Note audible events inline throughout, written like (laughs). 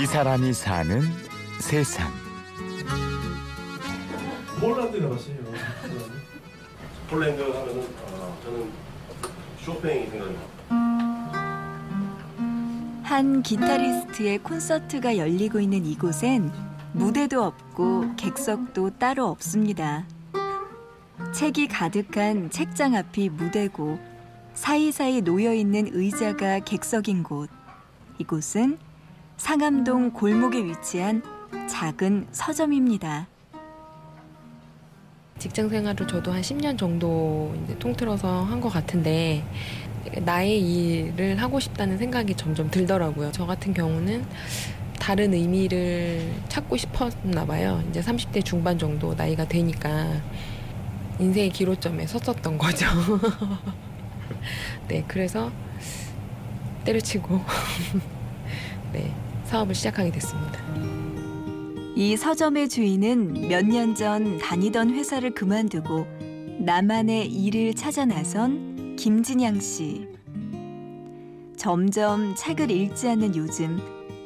이 사람이 사는 세상. 폴란드 가봤어요. 폴란드 하면은 어, 저는 쇼팽이 생각나. 한 기타리스트의 콘서트가 열리고 있는 이곳엔 무대도 없고 객석도 따로 없습니다. 책이 가득한 책장 앞이 무대고 사이사이 놓여 있는 의자가 객석인 곳. 이곳은 상암동 골목에 위치한 작은 서점입니다. 직장 생활을 저도 한 10년 정도 통틀어서 한 것 같은데 나의 일을 하고 싶다는 생각이 점점 들더라고요. 저 같은 경우는 다른 의미를 찾고 싶었나 봐요. 이제 30대 중반 정도 나이가 되니까 인생의 기로점에 섰었던 거죠. (laughs) 네, 그래서 때려치고 (laughs) 네, 사업을 시작하게 됐습니다. 이 서점의 주인은 몇 년 전 다니던 회사를 그만두고 나만의 일을 찾아 나선 김진양 씨. 점점 책을 읽지 않는 요즘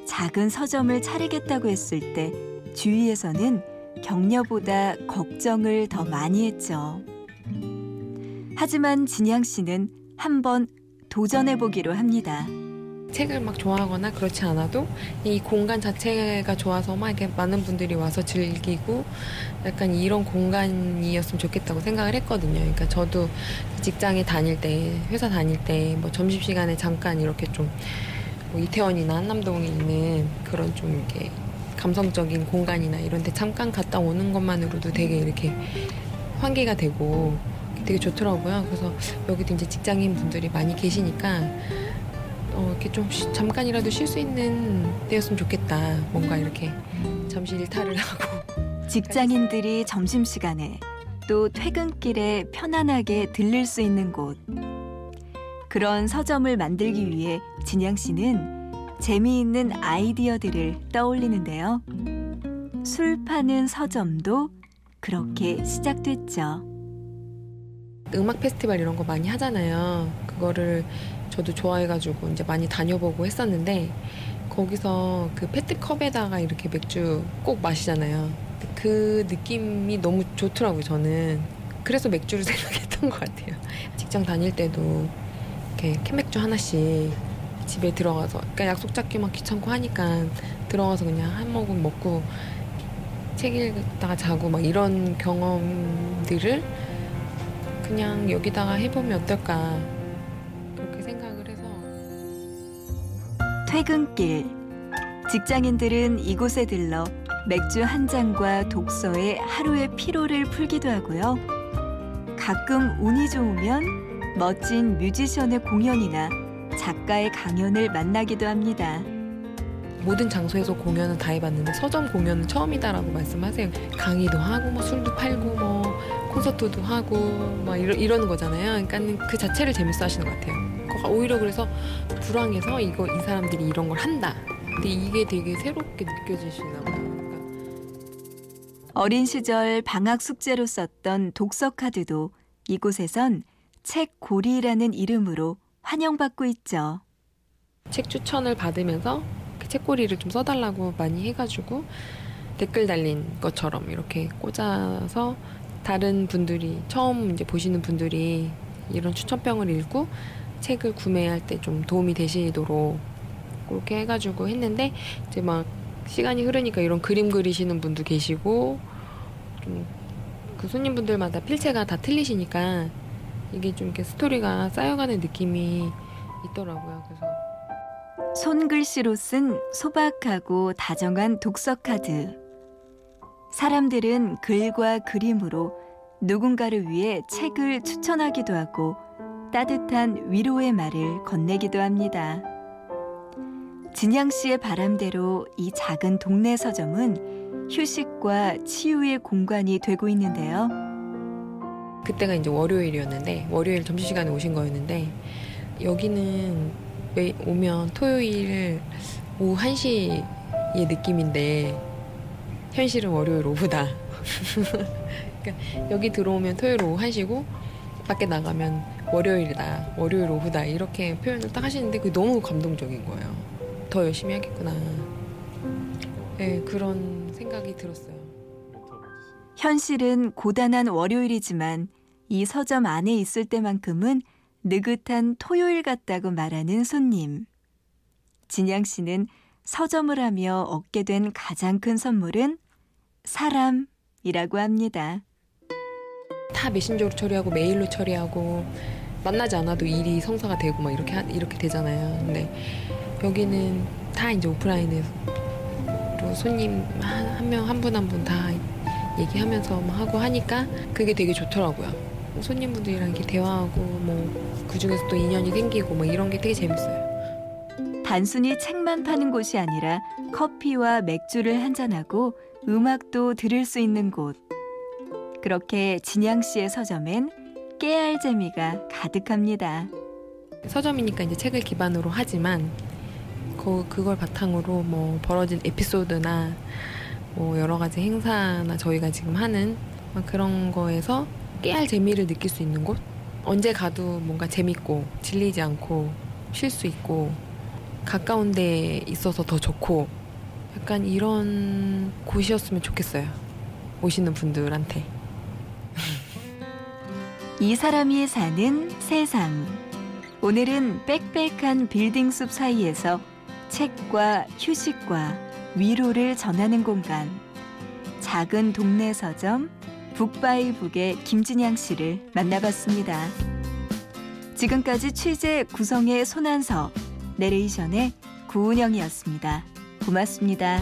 작은 서점을 차리겠다고 했을 때 주위에서는 격려보다 걱정을 더 많이 했죠. 하지만 진양 씨는 한번 도전해 보기로 합니다. 책을 막 좋아하거나 그렇지 않아도 이 공간 자체가 좋아서 막 이렇게 많은 분들이 와서 즐기고 약간 이런 공간이었으면 좋겠다고 생각을 했거든요. 그러니까 저도 직장에 다닐 때, 회사 다닐 때 뭐 점심시간에 잠깐 이렇게 좀 뭐 이태원이나 한남동에 있는 그런 좀 이렇게 감성적인 공간이나 이런 데 잠깐 갔다 오는 것만으로도 되게 이렇게 환기가 되고 되게 좋더라고요. 그래서 여기도 이제 직장인 분들이 많이 계시니까 어, 이렇게 좀 쉬, 잠깐이라도 쉴 수 있는 때였으면 좋겠다. 뭔가 이렇게 잠시 일탈을 하고. 직장인들이 점심시간에 또 퇴근길에 편안하게 들릴 수 있는 곳. 그런 서점을 만들기 위해 진양 씨는 재미있는 아이디어들을 떠올리는데요. 술 파는 서점도 그렇게 시작됐죠. 음악 페스티벌 이런 거 많이 하잖아요. 그거를 저도 좋아해가지고 이제 많이 다녀보고 했었는데 거기서 그 페트컵에다가 이렇게 맥주 꼭 마시잖아요. 그 느낌이 너무 좋더라고요, 저는. 그래서 맥주를 (laughs) 생각했던 것 같아요. 직장 다닐 때도 이렇게 캔맥주 하나씩 집에 들어가서, 그러니까 약속 잡기 막 귀찮고 하니까 들어가서 그냥 한 모금 먹고 책 읽다가 자고 막 이런 경험들을 그냥 여기다가 해보면 어떨까 퇴근길 직장인들은 이곳에 들러 맥주 한 잔과 독서에 하루의 피로를 풀기도 하고요. 가끔 운이 좋으면 멋진 뮤지션의 공연이나 작가의 강연을 만나기도 합니다. 모든 장소에서 공연은 다 해봤는데 서점 공연은 처음이다라고 말씀하세요. 강의도 하고 뭐 술도 팔고 뭐 콘서트도 하고 막 이러, 이러는 거잖아요. 그러니까 그 자체를 재밌어 하시는 것 같아요. 오히려 그래서 불황해서 이거 이 사람들이 이런 걸 한다. 근데 이게 되게 새롭게 느껴지시나 봐요. 그러니까 어린 시절 방학 숙제로 썼던 독서 카드도 이곳에선 책 고리라는 이름으로 환영받고 있죠. 책 추천을 받으면서 그 책고리를 좀 써달라고 많이 해가지고 댓글 달린 것처럼 이렇게 꽂아서 다른 분들이 처음 이제 보시는 분들이 이런 추천병을 읽고 책을 구매할 때 좀 도움이 되시도록 그렇게 해가지고 했는데 이제 막 시간이 흐르니까 이런 그림 그리시는 분도 계시고 좀 그 손님분들마다 필체가 다 틀리시니까 이게 좀 이렇게 스토리가 쌓여가는 느낌이 있더라고요. 그래서 손글씨로 쓴 소박하고 다정한 독서 카드. 사람들은 글과 그림으로 누군가를 위해 책을 추천하기도 하고 따뜻한 위로의 말을 건네기도 합니다. 진양 씨의 바람대로 이 작은 동네 서점은 휴식과 치유의 공간이 되고 있는데요. 그때가 이제 월요일이었는데 월요일 점심시간에 오신 거였는데 여기는 왜 오면 토요일 오후 1시의 느낌인데 현실은 월요일 오후다. (laughs) 그러니까 여기 들어오면 토요일 오후 1시고 밖에 나가면 월요일이다. 월요일 오후다. 이렇게 표현을 딱 하시는데 그게 너무 감동적인 거예요. 더 열심히 하겠구나. 네, 그런 생각이 들었어요. 현실은 고단한 월요일이지만 이 서점 안에 있을 때만큼은 느긋한 토요일 같다고 말하는 손님. 진양 씨는 서점을 하며 얻게 된 가장 큰 선물은 사람이라고 합니다. 다 메신저로 처리하고 메일로 처리하고 만나지 않아도 일이 성사가 되고 막 이렇게 하- 이렇게 되잖아요. 근데 여기는 다 이제 오프라인에서 손님 한 명 한 분 한 분 다 얘기하면서 막 하고 하니까 그게 되게 좋더라고요. 손님분들이랑 이렇게 대화하고 뭐 그 중에서 또 인연이 생기고 뭐 이런 게 되게 재밌어요. 단순히 책만 파는 곳이 아니라 커피와 맥주를 한잔하고 음악도 들을 수 있는 곳. 그렇게 진양 씨의 서점엔 깨알 재미가 가득합니다. 서점이니까 이제 책을 기반으로 하지만 그 그걸 바탕으로 뭐 벌어진 에피소드나 뭐 여러 가지 행사나 저희가 지금 하는 막 그런 거에서 깨알 재미를 느낄 수 있는 곳? 언제 가도 뭔가 재밌고 질리지 않고 쉴 수 있고 가까운 데 있어서 더 좋고 약간 이런 곳이었으면 좋겠어요. 오시는 분들한테 이 사람이 사는 세상. 오늘은 빽빽한 빌딩 숲 사이에서 책과 휴식과 위로를 전하는 공간. 작은 동네 서점 북바이북의 김진양 씨를 만나봤습니다. 지금까지 취재 구성의 손한서, 내레이션의 구은영이었습니다. 고맙습니다.